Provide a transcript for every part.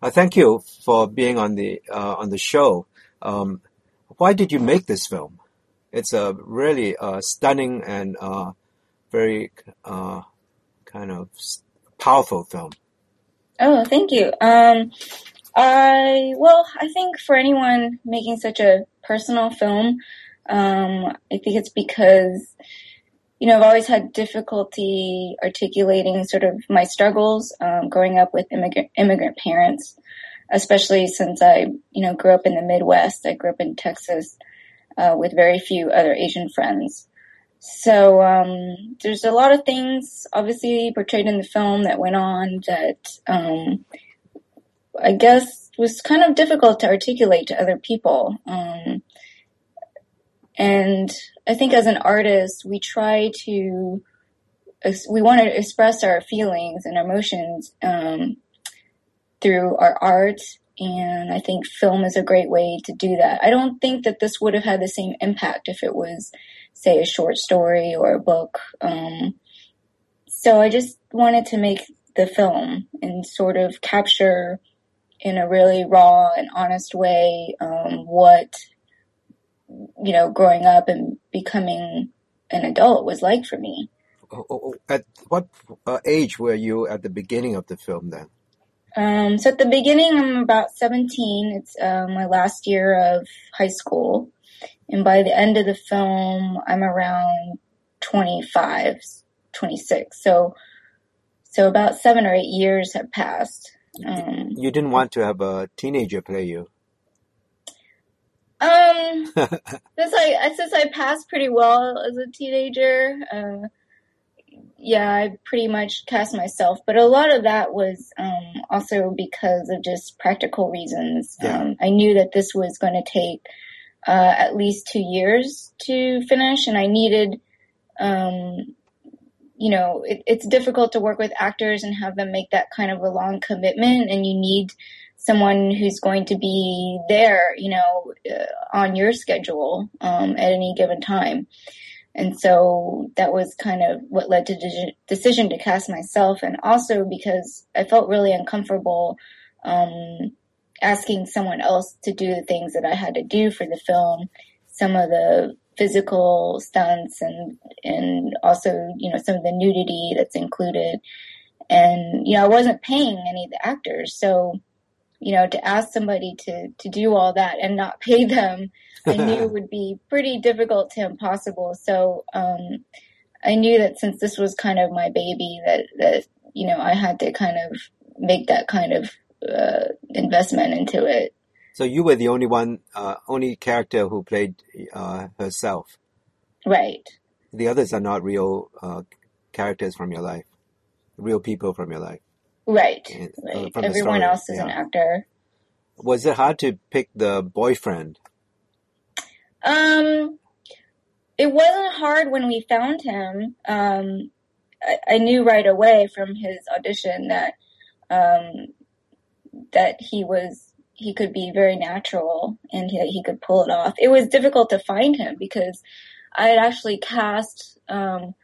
Uh, thank you for being on the uh, on the show. Um, why did you make this film? It's a really uh, stunning and very kind of powerful film. Oh, thank you. Um, I well, I think for anyone making such a personal film, um, I think it's because you know, I've always had difficulty articulating sort of my struggles um, growing up with immigrant immigrant parents, especially since I, you know, grew up in the Midwest. I grew up in Texas uh, with very few other Asian friends. So um, there's a lot of things, obviously portrayed in the film, that went on that um, I guess was kind of difficult to articulate to other people. And I think as an artist, we try to, we want to express our feelings and emotions um, through our art. And I think film is a great way to do that. I don't think that this would have had the same impact if it was, say, a short story or a book. Um, so I just wanted to make the film and sort of capture in a really raw and honest way um, what you know, growing up and becoming an adult was like for me. Oh, oh, oh, at what uh, age were you at the beginning of the film then? Um, so at the beginning, I'm about 17. It's uh, my last year of high school. And by the end of the film, I'm around 25, 26. So, so about seven or eight years have passed. Um, you didn't want to have a teenager play you. Um, since I since I passed pretty well as a teenager, uh, yeah, I pretty much cast myself. But a lot of that was um, also because of just practical reasons. Yeah. Um, I knew that this was going to take uh, at least two years to finish, and I needed. Um, you know, it, it's difficult to work with actors and have them make that kind of a long commitment, and you need someone who's going to be there, you know, uh, on your schedule um, at any given time. And so that was kind of what led to the decision to cast myself, and also because I felt really uncomfortable um, asking someone else to do the things that I had to do for the film. Some of the physical stunts and and also you know some of the nudity that's included and you know I wasn't paying any of the actors so you know, to ask somebody to, to do all that and not pay them, I knew would be pretty difficult to impossible. So, um, I knew that since this was kind of my baby that, that, you know, I had to kind of make that kind of, uh, investment into it. So you were the only one, uh, only character who played, uh, herself. Right. The others are not real, uh, characters from your life, real people from your life. Right. Uh, Everyone else is yeah. an actor. Was it hard to pick the boyfriend? Um, it wasn't hard when we found him. Um, I, I knew right away from his audition that um, that he was he could be very natural and he, he could pull it off. It was difficult to find him because I had actually cast um,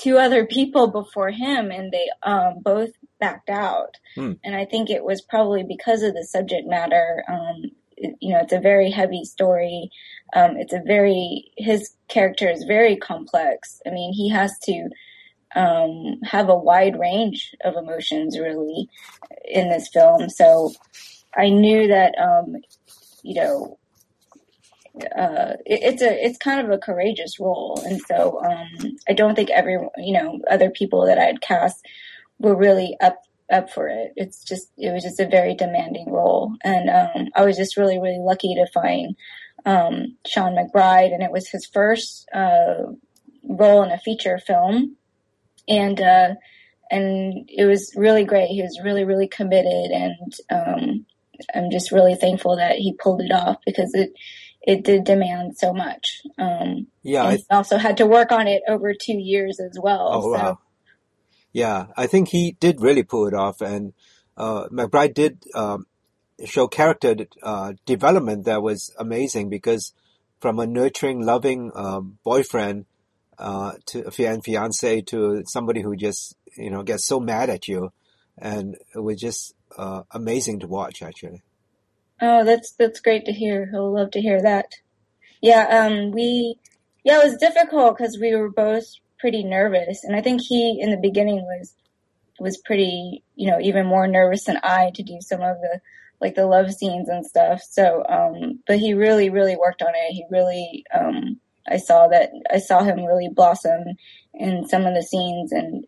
two other people before him, and they um, both backed out. Hmm. And I think it was probably because of the subject matter. Um, it, you know, it's a very heavy story. Um, it's a very his character is very complex. I mean, he has to um, have a wide range of emotions really in this film. So I knew that um, you know uh, it, it's a it's kind of a courageous role, and so um, I don't think every you know other people that I had cast were really up up for it. It's just it was just a very demanding role, and um, I was just really really lucky to find um, Sean McBride, and it was his first uh, role in a feature film, and uh, and it was really great. He was really really committed, and um, I'm just really thankful that he pulled it off because it it did demand so much. Um, yeah, I also had to work on it over two years as well. Oh so. wow! Yeah, I think he did really pull it off, and uh, McBride did um, show character uh, development that was amazing because from a nurturing, loving uh, boyfriend uh, to and fiance to somebody who just you know gets so mad at you, and it was just uh, amazing to watch. Actually, Oh, that's that's great to hear. He'll love to hear that. Yeah, um, we, yeah, it was difficult because we were both pretty nervous, and I think he in the beginning was was pretty, you know, even more nervous than I to do some of the like the love scenes and stuff. So, um, but he really, really worked on it. He really, um, I saw that I saw him really blossom in some of the scenes, and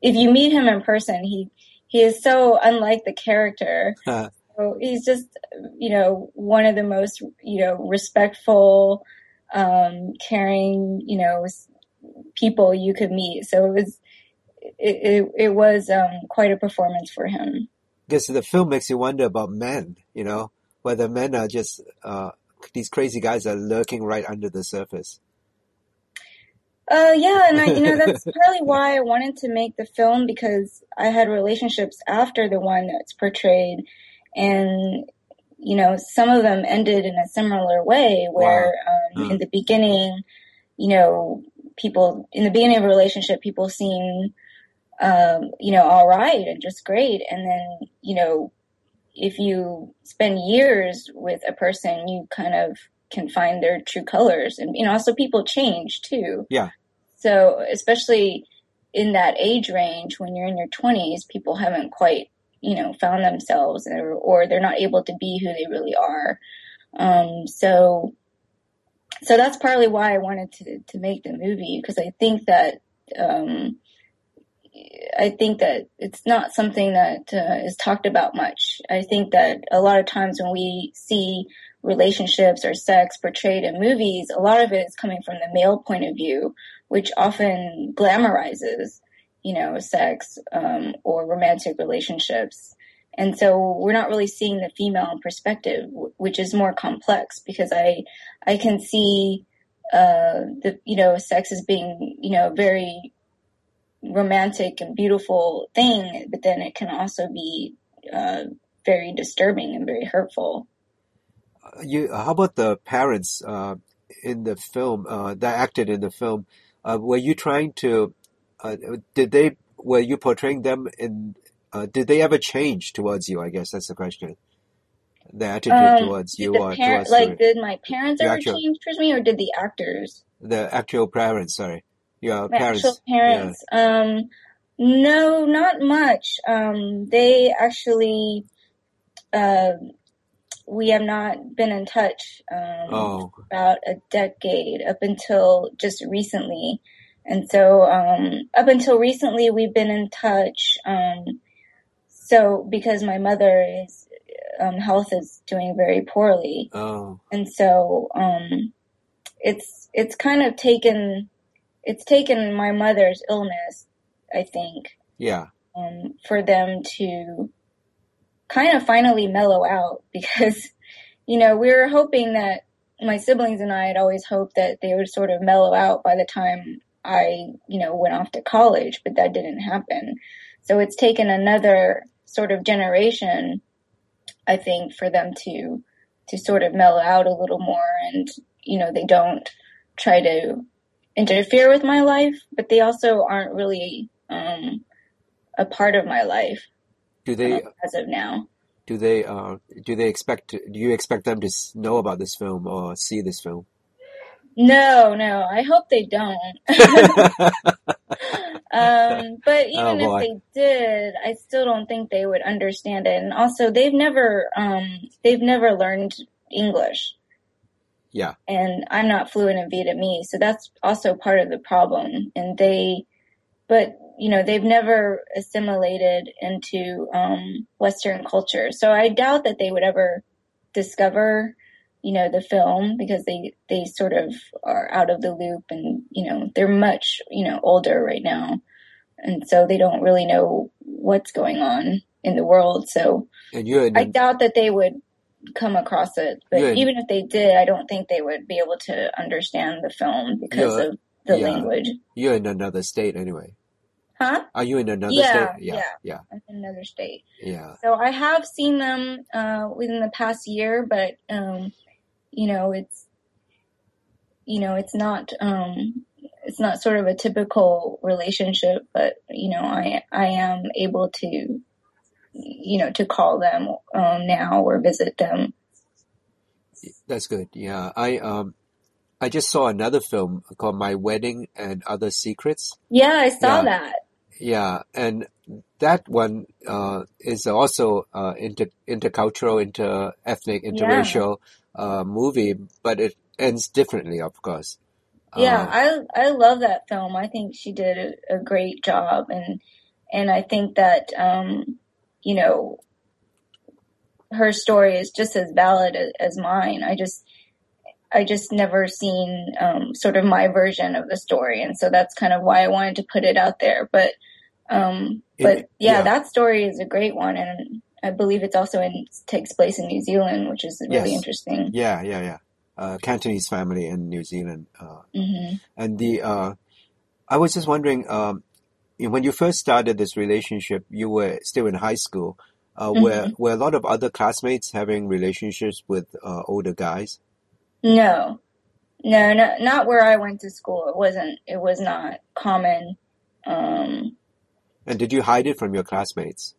if you meet him in person, he he is so unlike the character. Uh, So he's just, you know, one of the most, you know, respectful, um, caring, you know, people you could meet. So it was, it, it, it was, um, quite a performance for him. because the film makes you wonder about men. You know, whether men are just uh, these crazy guys are lurking right under the surface. Uh, yeah, and I, you know, that's partly why I wanted to make the film because I had relationships after the one that's portrayed, and you know, some of them ended in a similar way where, um, Hmm. in the beginning, you know, people in the beginning of a relationship, people seem, um, you know, all right and just great, and then, you know, if you spend years with a person, you kind of can find their true colors, and you know, also people change too. Yeah. So, especially in that age range, when you're in your 20s, people haven't quite, you know, found themselves or, or they're not able to be who they really are. Um, so, so that's partly why I wanted to, to make the movie because I think that, um, I think that it's not something that uh, is talked about much. I think that a lot of times when we see relationships or sex portrayed in movies, a lot of it is coming from the male point of view, which often glamorizes, you know, sex um, or romantic relationships. And so we're not really seeing the female perspective, which is more complex because I, I can see, uh, the, you know, sex as being, you know, very romantic and beautiful thing, but then it can also be, uh, very disturbing and very hurtful. Uh, You, how about the parents uh, in the film uh, that acted in the film? Uh, were you trying to? Uh, did they? Were you portraying them in? Uh, did they ever change towards you? I guess that's the question. The attitude Um, towards you or parent, towards like, the, did my parents ever actual change towards me or did the actors? the actual parents? Sorry, your My actual parents. Yeah. parents? Um, no, not much. Um, they actually, uh, we have not been in touch, um, Oh, about a decade up until just recently. And so, um, up until recently, we've been in touch. Um, so because my mother is, um, health is doing very poorly. oh, And so, um, it's, it's kind of taken, it's taken my mother's illness, I think, yeah, um, for them to kind of finally mellow out because, you know, we were hoping that my siblings and I had always hoped that they would sort of mellow out by the time I, you know, went off to college, but that didn't happen. So it's taken another sort of generation, I think, for them to, to sort of mellow out a little more and, you know, they don't try to interfere with my life, but they also aren't really, um, a part of my life do they? as of now. Do they? Uh, do they expect? Do you expect them to know about this film or see this film? No, no, I hope they don't. um, but Oh even if they did, I still don't think they would understand it. And also, they've never, um, they've never learned English, Yeah, and I'm not fluent in Vietnamese, so that's also part of the problem. And they, but you know, they've never assimilated into um, Western culture, so I doubt that they would ever discover you know the film because they they sort of are out of the loop and you know they're much you know older right now. And so they don't really know what's going on in the world. So you're i doubt that they would come across it but you're even if they did i don't think they would be able to understand the film because of the yeah. language. You're in another state anyway. huh? Are you in another state? yeah Yeah, yeah. yeah, i'm in another state. Yeah. so i have seen them uh within the past year but um you know it's you know it's not um it's not sort of a typical relationship but you know i i am able to you know, to call them um, now or visit them. That's good. Yeah, I um, I just saw another film called My Wedding and Other Secrets. Yeah, I saw Yeah. that. Yeah, and that one uh, is also uh, inter intercultural, inter-ethnic, interracial uh, movie, but it ends differently, of course. Yeah, Uh, I I love that film. I think she did a, a great job, and and I think that um, you know her story is just as valid as, as mine. I just I just never seen um, sort of my version of the story, and so that's kind of why I wanted to put it out there. But um, It- but yeah, yeah. that story is a great one, and I believe it's also in takes place in New Zealand, which is really Yes. interesting. yeah, yeah, yeah. Uh, Cantonese family in New Zealand. Uh, hmm and the uh, I was just wondering, um, when you first started this relationship, you were still in high school. Uh, were were a lot of other classmates having relationships with uh, older guys? No, no, no, not where I went to school. It wasn't. It was not common. Um, And did you hide it from your classmates?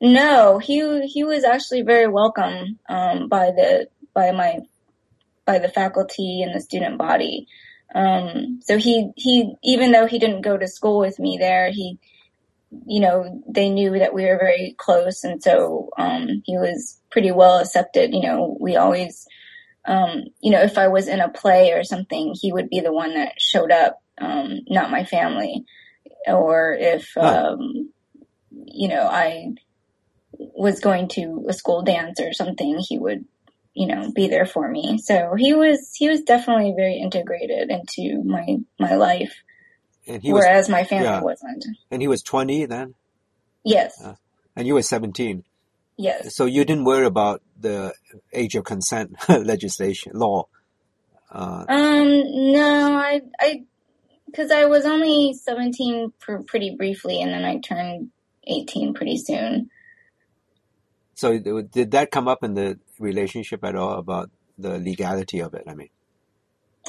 no, he he was actually very welcome um, by the by my by the faculty and the student body. Um, so he he even though he didn't go to school with me there, he you know they knew that we were very close, and so um, he was pretty well accepted. You know, we always um, you know if I was in a play or something, he would be the one that showed up, um, not my family, or if um, you know I was going to a school dance or something, he would, you know, be there for me. So he was he was definitely very integrated into my my life, And he was whereas my family yeah. wasn't. and he was 20 then, Yes, Uh. and you were 17. Yes. So you didn't worry about the age of consent legislation law. Uh, Um, no, I I because I was only seventeen for pretty briefly, and then I turned eighteen pretty soon. so did that come up in the relationship at all about the legality of it? I mean,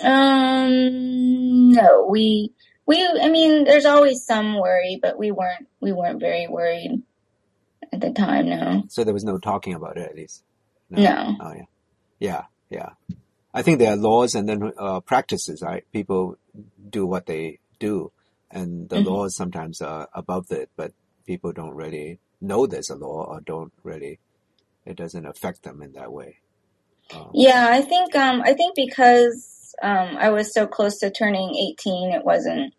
Um, no, we we I mean, there's always some worry, but we weren't we weren't very worried at the time. No, so there was no talking about it at least. no. Oh yeah, yeah, yeah. I think there are laws and then uh, practices. Right, people do what they do, and the Mhm. laws sometimes are above it, but people don't really know there's a law or don't really. It doesn't affect them in that way. Um, Yeah, I think um I think because um I was so close to turning 18, it wasn't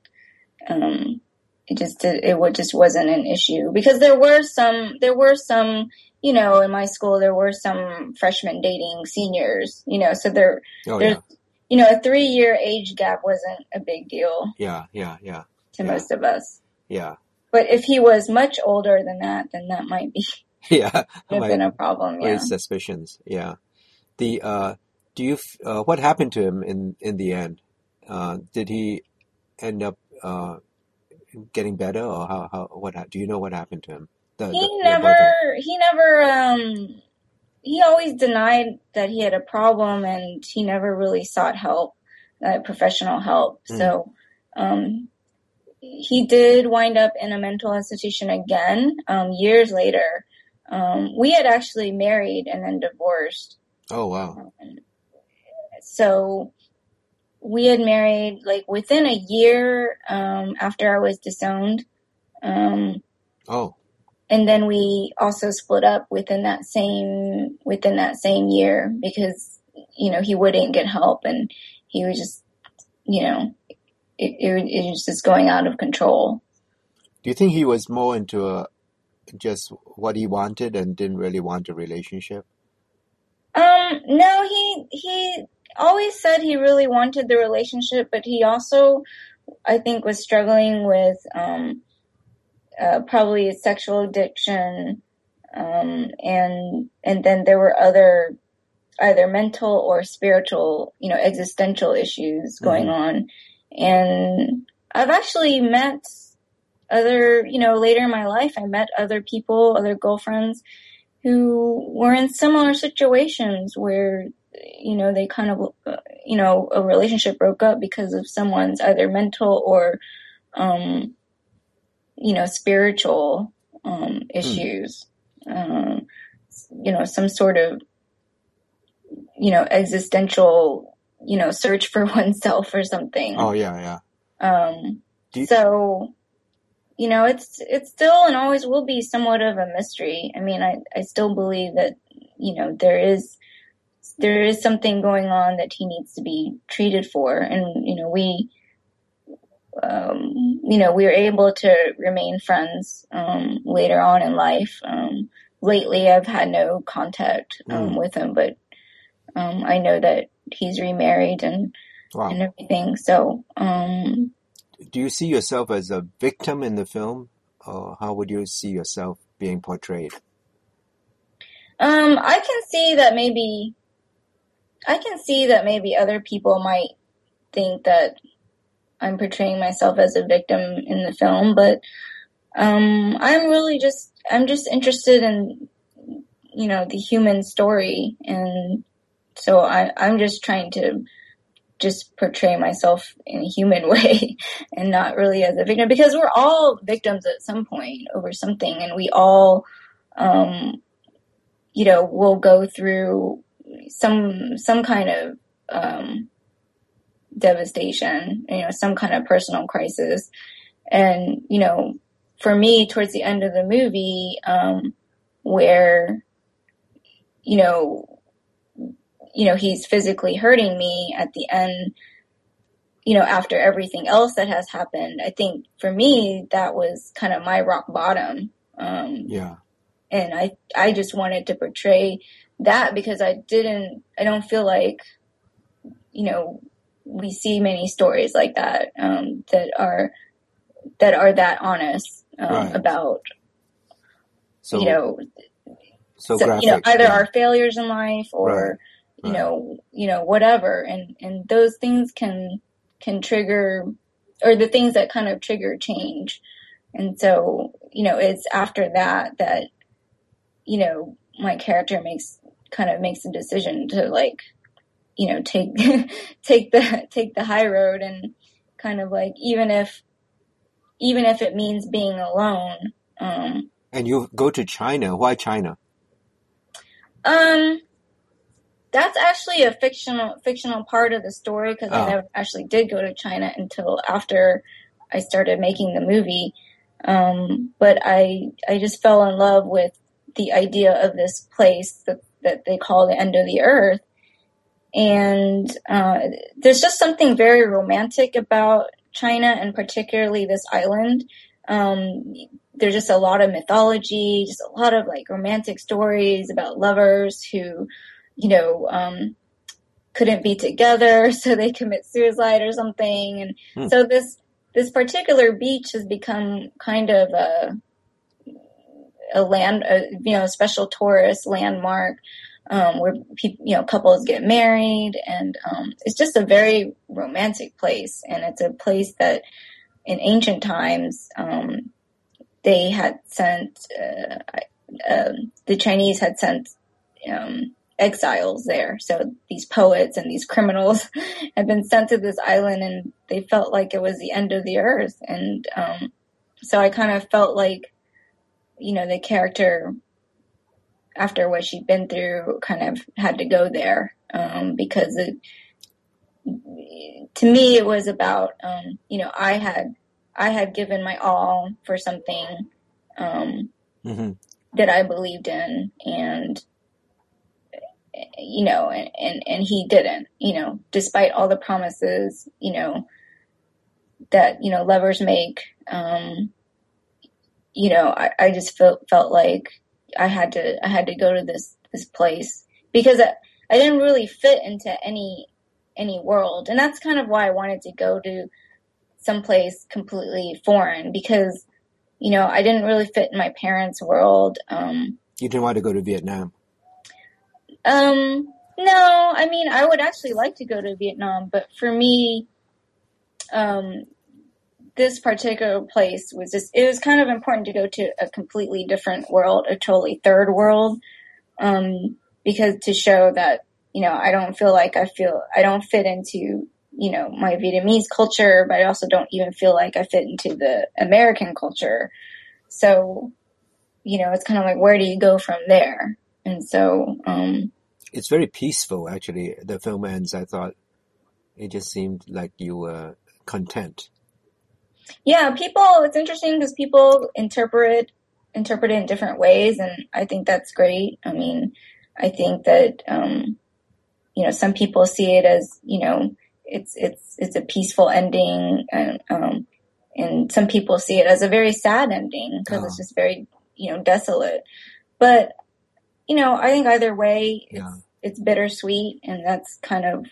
um it just did, it would just wasn't an issue because there were some there were some you know in my school there were some freshmen dating seniors, you know, so there oh there's yeah, you know a 3 year age gap wasn't a big deal yeah, yeah, yeah, to Yeah. most of us. yeah, But if he was much older than that, then that might be yeah. have been a problem, yeah. suspicions. Yeah. The uh, do you uh, what happened to him in in the end? Uh, did he end up uh, getting better, or how how what do you know what happened to him? The, the, He your never, he never, um, he always denied that he had a problem and he never really sought help, uh, professional help. Mm. So, um, he did wind up in a mental institution again, um, years later. Um, we had actually married and then divorced. Oh wow. So we had married like within a year, um, after I was disowned. Um, Oh and then we also split up within that same within that same year because you know he wouldn't get help and he was just you know it, it, it was just going out of control do you think he was more into a just what he wanted and didn't really want a relationship? um no he he always said he really wanted the relationship but he also i think was struggling with um uh, probably sexual addiction um and and then there were other either mental or spiritual, you know, existential issues going Mhm. on. And I've actually met other, you know, later in my life, I met other people, other girlfriends who were in similar situations where, you know, they kind of, you know, a relationship broke up because of someone's either mental or, um, you know, spiritual, um, issues. um, you know, some sort of, you know, existential, you know, search for oneself or something. Oh yeah, yeah. Um, you- so, you know, it's it's still and always will be somewhat of a mystery. I mean, I I still believe that you know there is there is something going on that he needs to be treated for, and you know we. Um, you know, we were able to remain friends um, later on in life. Um, lately, I've had no contact um, Mm. with him, but um, I know that he's remarried and Wow. and everything. So, um, Do you see yourself as a victim in the film, or how would you see yourself being portrayed? um, I can see that maybe, I can see that maybe other people might think that I'm portraying myself as a victim in the film, but um, I'm really just, I'm just interested in, you know, the human story, and so I, I'm just trying to just portray myself in a human way and not really as a victim because we're all victims at some point over something. And we all um you know will go through some some kind of um devastation you know some kind of personal crisis and you know for me towards the end of the movie um where you know you know, he's physically hurting me at the end, you know, after everything else that has happened. I think for me, that was kind of my rock bottom. Um, Yeah. and I, I just wanted to portray that because I didn't, I don't feel like, you know, we see many stories like that, um, that are, that are that honest, um, Right. about, So you know, so, so, graphic. you know, either yeah. our failures in life or, Right. you Right. know, you know, whatever. And, and those things can, can trigger, or the things that kind of trigger change. And so, you know, it's after that that, you know, my character makes, kind of makes a decision to like, you know, take, take the, take the high road and kind of like, even if, even if it means being alone, um, And you go to China. Why China? Um, that's actually a fictional fictional part of the story because Oh. I never actually did go to China until after I started making the movie. Um, but I I just fell in love with the idea of this place that that they call the end of the earth, and uh, there's just something very romantic about China and particularly this island. Um, there's just a lot of mythology, just a lot of like romantic stories about lovers who, you know, um, couldn't be together, so they commit suicide or something. And Hmm. so this this particular beach has become kind of a a land, a, you know, a special tourist landmark um, where people, you know, couples get married, and um, it's just a very romantic place, and it's a place that in ancient times um, they had sent uh, um the Chinese had sent um, exiles there. So these poets and these criminals had been sent to this island, and they felt like it was the end of the earth. And um, so I kind of felt like, you know, the character after what she'd been through kind of had to go there um, because it to me it was about um, you know I had I had given my all for something um, hmm that I believed in and you know and, and and he didn't you know despite all the promises you know that you know lovers make um you know I, I just felt felt like I had to I had to go to this this place because I, I didn't really fit into any any world and that's kind of why I wanted to go to someplace completely foreign because you know I didn't really fit in my parents' world um You didn't want to go to Vietnam. um, no, I mean, I would actually like to go to Vietnam, but for me, um, this particular place was just, it was kind of important to go to a completely different world, a totally third world, um, because to show that, you know, I don't feel like I feel, I don't fit into, you know, my Vietnamese culture, but I also don't even feel like I fit into the American culture. So, you know, it's kind of like where do you go from there? And so, um, It's very peaceful, actually. The film ends. I thought it just seemed like you were content. Yeah, people. It's interesting because people interpret interpret it in different ways, and I think that's great. I mean, I think that um, you know some people see it as you know it's it's it's a peaceful ending, and um, and some people see it as a very sad ending because it's Oh. just very you know desolate. But you know, I think either way, it's Yeah. it's bittersweet, and that's kind of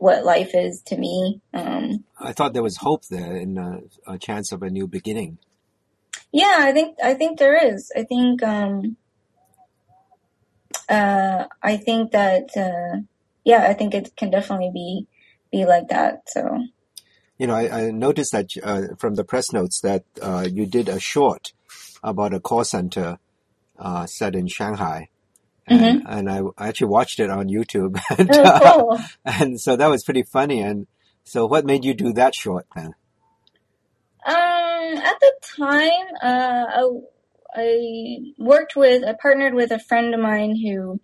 what life is to me. Um, I thought there was hope there in a, a chance of a new beginning. yeah, I think I think there is. I think um, uh, I think that uh, yeah, I think it can definitely be be like that. So You know, I, I noticed that uh, from the press notes that uh, you did a short about a call center uh, set in Shanghai. And, and I, I actually watched it on YouTube. And, oh, uh, and so that was pretty funny. And so what made you do that short then? Um, at the time, uh, I, I worked with, I partnered with a friend of mine who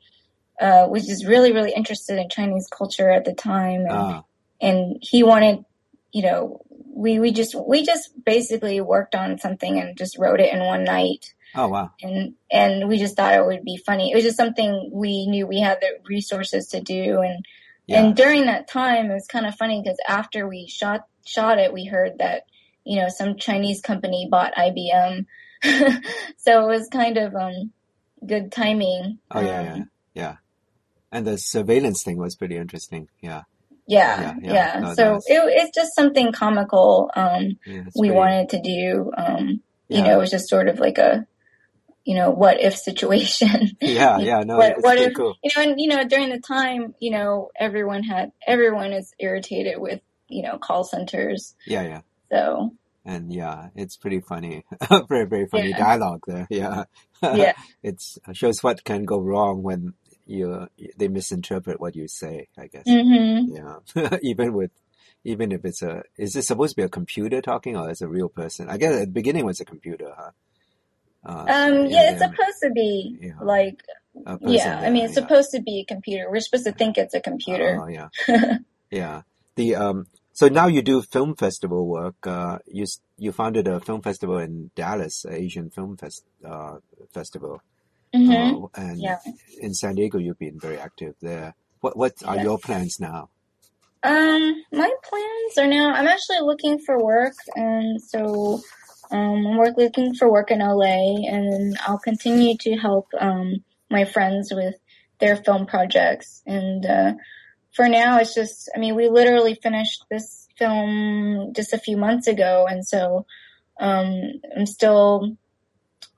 uh, was just really, really interested in Chinese culture at the time, and Ah, and he wanted, you know, we we just we just basically worked on something and just wrote it in one night, oh, wow. and and we just thought it would be funny. It was just something we knew we had the resources to do, and Yeah. and during that time, it was kind of funny because after we shot shot it, we heard that you know some Chinese company bought IBM, so it was kind of um good timing. Oh, yeah, yeah, Um, yeah. And the surveillance thing was pretty interesting. Yeah. yeah, Yeah, yeah. yeah. No, so it, it's just something comical. Um, yeah we pretty- wanted to do. Um, you Yeah. know, it was just sort of like a you know what if situation. Yeah, yeah, no, what, it's what if cool. you know and you know during the time you know everyone had everyone is irritated with you know call centers Yeah, yeah. so And yeah, it's pretty funny. very, very funny Yeah. dialogue there. Yeah. yeah it's shows what can go wrong when you they misinterpret what you say, I guess. hmm Yeah. even with even if it's a is this supposed to be a computer talking or is it a real person? I guess at the beginning it was a computer, huh? Uh, um yeah it's supposed to be Yeah. like yeah i mean it's supposed to be a computer we're supposed to think it's a computer Oh yeah, yeah. The um. So now you do film festival work. Uh, you you founded a film festival in Dallas, Asian Film Fest uh, Festival, hmm uh, and yeah in San Diego you've been very active there. What what are Yes. your plans now? um my plans are now i'm actually looking for work and so um i'm work, looking for work in la and i'll continue to help um my friends with their film projects and uh for now it's just i mean we literally finished this film just a few months ago and so um i'm still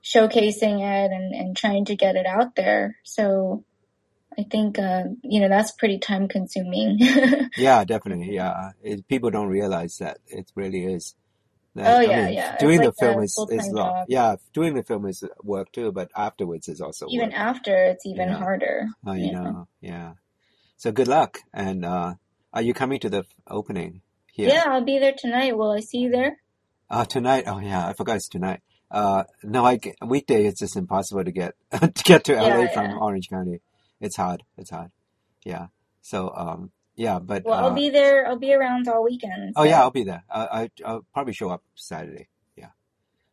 showcasing it and, and trying to get it out there so i think uh you know that's pretty time consuming Yeah, definitely. Yeah, it, people don't realize that it really is. Oh, I yeah, mean, yeah. It's Doing like the film a is is full-time long. job. Yeah, doing the film is work too, but afterwards is also even work. after it's even Yeah. harder Oh, you yeah. know, yeah. So good luck. And uh, are you coming to the opening here? yeah i'll be there tonight will i see you there Uh, tonight. Oh yeah, I forgot it's tonight. Uh, no, I weekday it's just impossible to get to get to Yeah, LA from yeah. Orange County. It's hard. It's hard. Yeah. So um, yeah, but well uh, i'll be there i'll be around all weekend oh yeah, I'll be there. I, I I'll probably show up Saturday.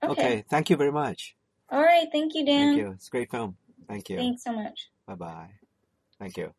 okay. Okay. Thank you very much. all right thank you dan Thank you. It's a great film. Thank you. thanks so much Bye bye. Thank you.